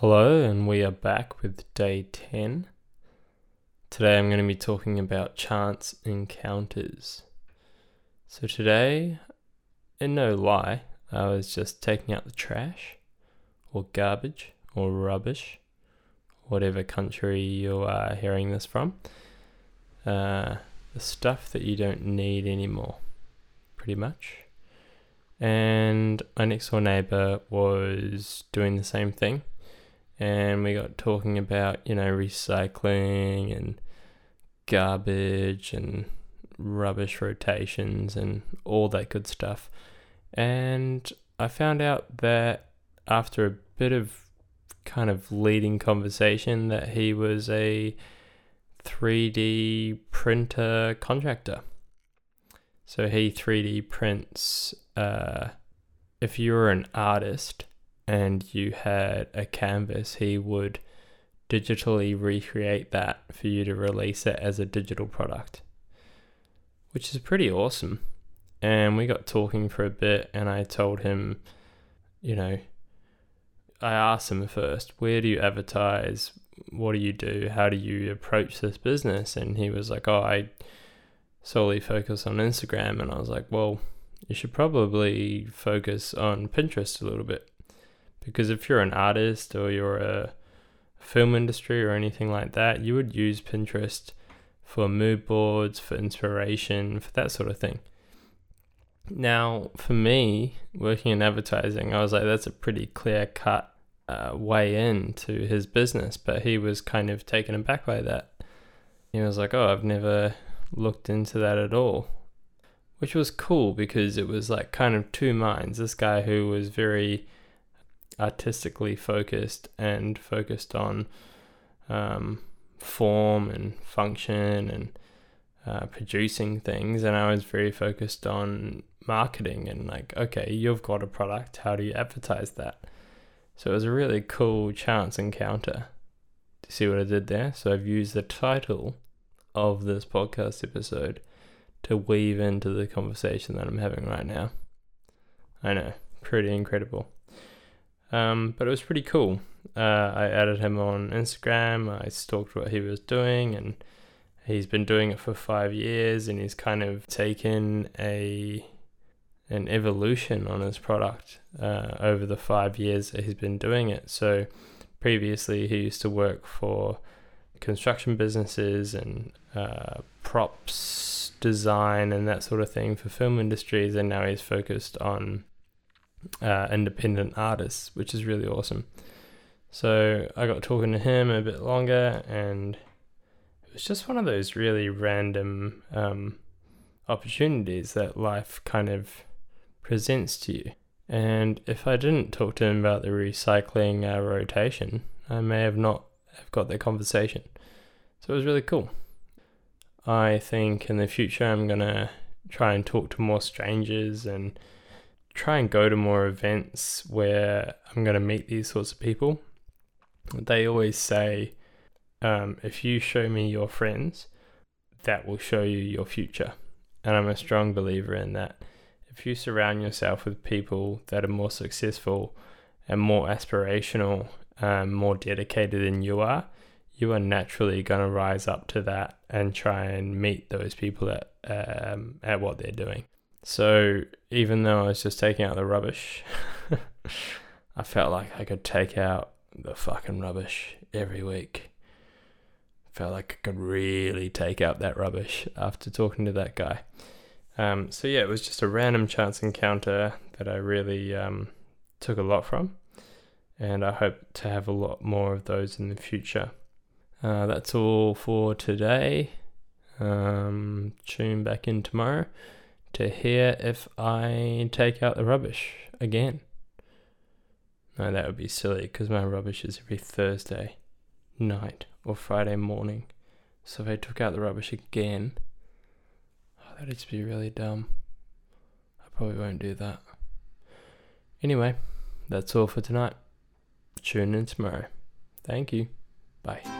Hello, and we are back with day 10. Today I'm going to be talking about chance encounters. So, today, in no lie, I was just taking out the trash, or garbage, or rubbish, whatever country you are hearing this from. Uh, the stuff that you don't need anymore, pretty much. And my next door neighbor was doing the same thing and we got talking about you know recycling and garbage and rubbish rotations and all that good stuff. And i found out that after a bit of kind of leading conversation that he was a 3d printer contractor. So he 3d prints uh, if you're an artist and you had a canvas, he would digitally recreate that for you to release it as a digital product, which is pretty awesome. And we got talking for a bit, and I told him, you know, I asked him first, where do you advertise? What do you do? How do you approach this business? And he was like, oh, I solely focus on Instagram. And I was like, well, you should probably focus on Pinterest a little bit because if you're an artist or you're a film industry or anything like that, you would use Pinterest for mood boards, for inspiration, for that sort of thing. Now, for me, working in advertising, I was like, that's a pretty clear cut uh, way into his business, but he was kind of taken aback by that. He was like, oh, I've never looked into that at all. Which was cool because it was like kind of two minds. This guy who was very artistically focused and focused on um, form and function and uh, producing things. And I was very focused on marketing and like, okay, you've got a product. How do you advertise that? So it was a really cool chance encounter. To see what I did there? So I've used the title of this podcast episode to weave into the conversation that I'm having right now. I know, pretty incredible. Um, but it was pretty cool. Uh, I added him on Instagram. I stalked what he was doing, and he's been doing it for five years, and he's kind of taken a an evolution on his product uh, over the five years that he's been doing it. So previously, he used to work for construction businesses and uh, props design and that sort of thing for film industries, and now he's focused on uh, independent artists, which is really awesome. So I got talking to him a bit longer, and it was just one of those really random um, opportunities that life kind of presents to you. And if I didn't talk to him about the recycling uh, rotation, I may have not have got that conversation. So it was really cool. I think in the future I'm gonna try and talk to more strangers and try and go to more events where I'm going to meet these sorts of people. They always say, um, if you show me your friends, that will show you your future. And I'm a strong believer in that. If you surround yourself with people that are more successful and more aspirational, um, more dedicated than you are, you are naturally going to rise up to that and try and meet those people at um, at what they're doing. So even though I was just taking out the rubbish, I felt like I could take out the fucking rubbish every week. Felt like I could really take out that rubbish after talking to that guy. Um, so yeah, it was just a random chance encounter that I really um, took a lot from, and I hope to have a lot more of those in the future. Uh, that's all for today. Um, tune back in tomorrow to hear if I take out the rubbish again. No, that would be silly because my rubbish is every Thursday night or Friday morning. So if I took out the rubbish again, oh, that'd just be really dumb. I probably won't do that. Anyway, that's all for tonight. Tune in tomorrow. Thank you. Bye.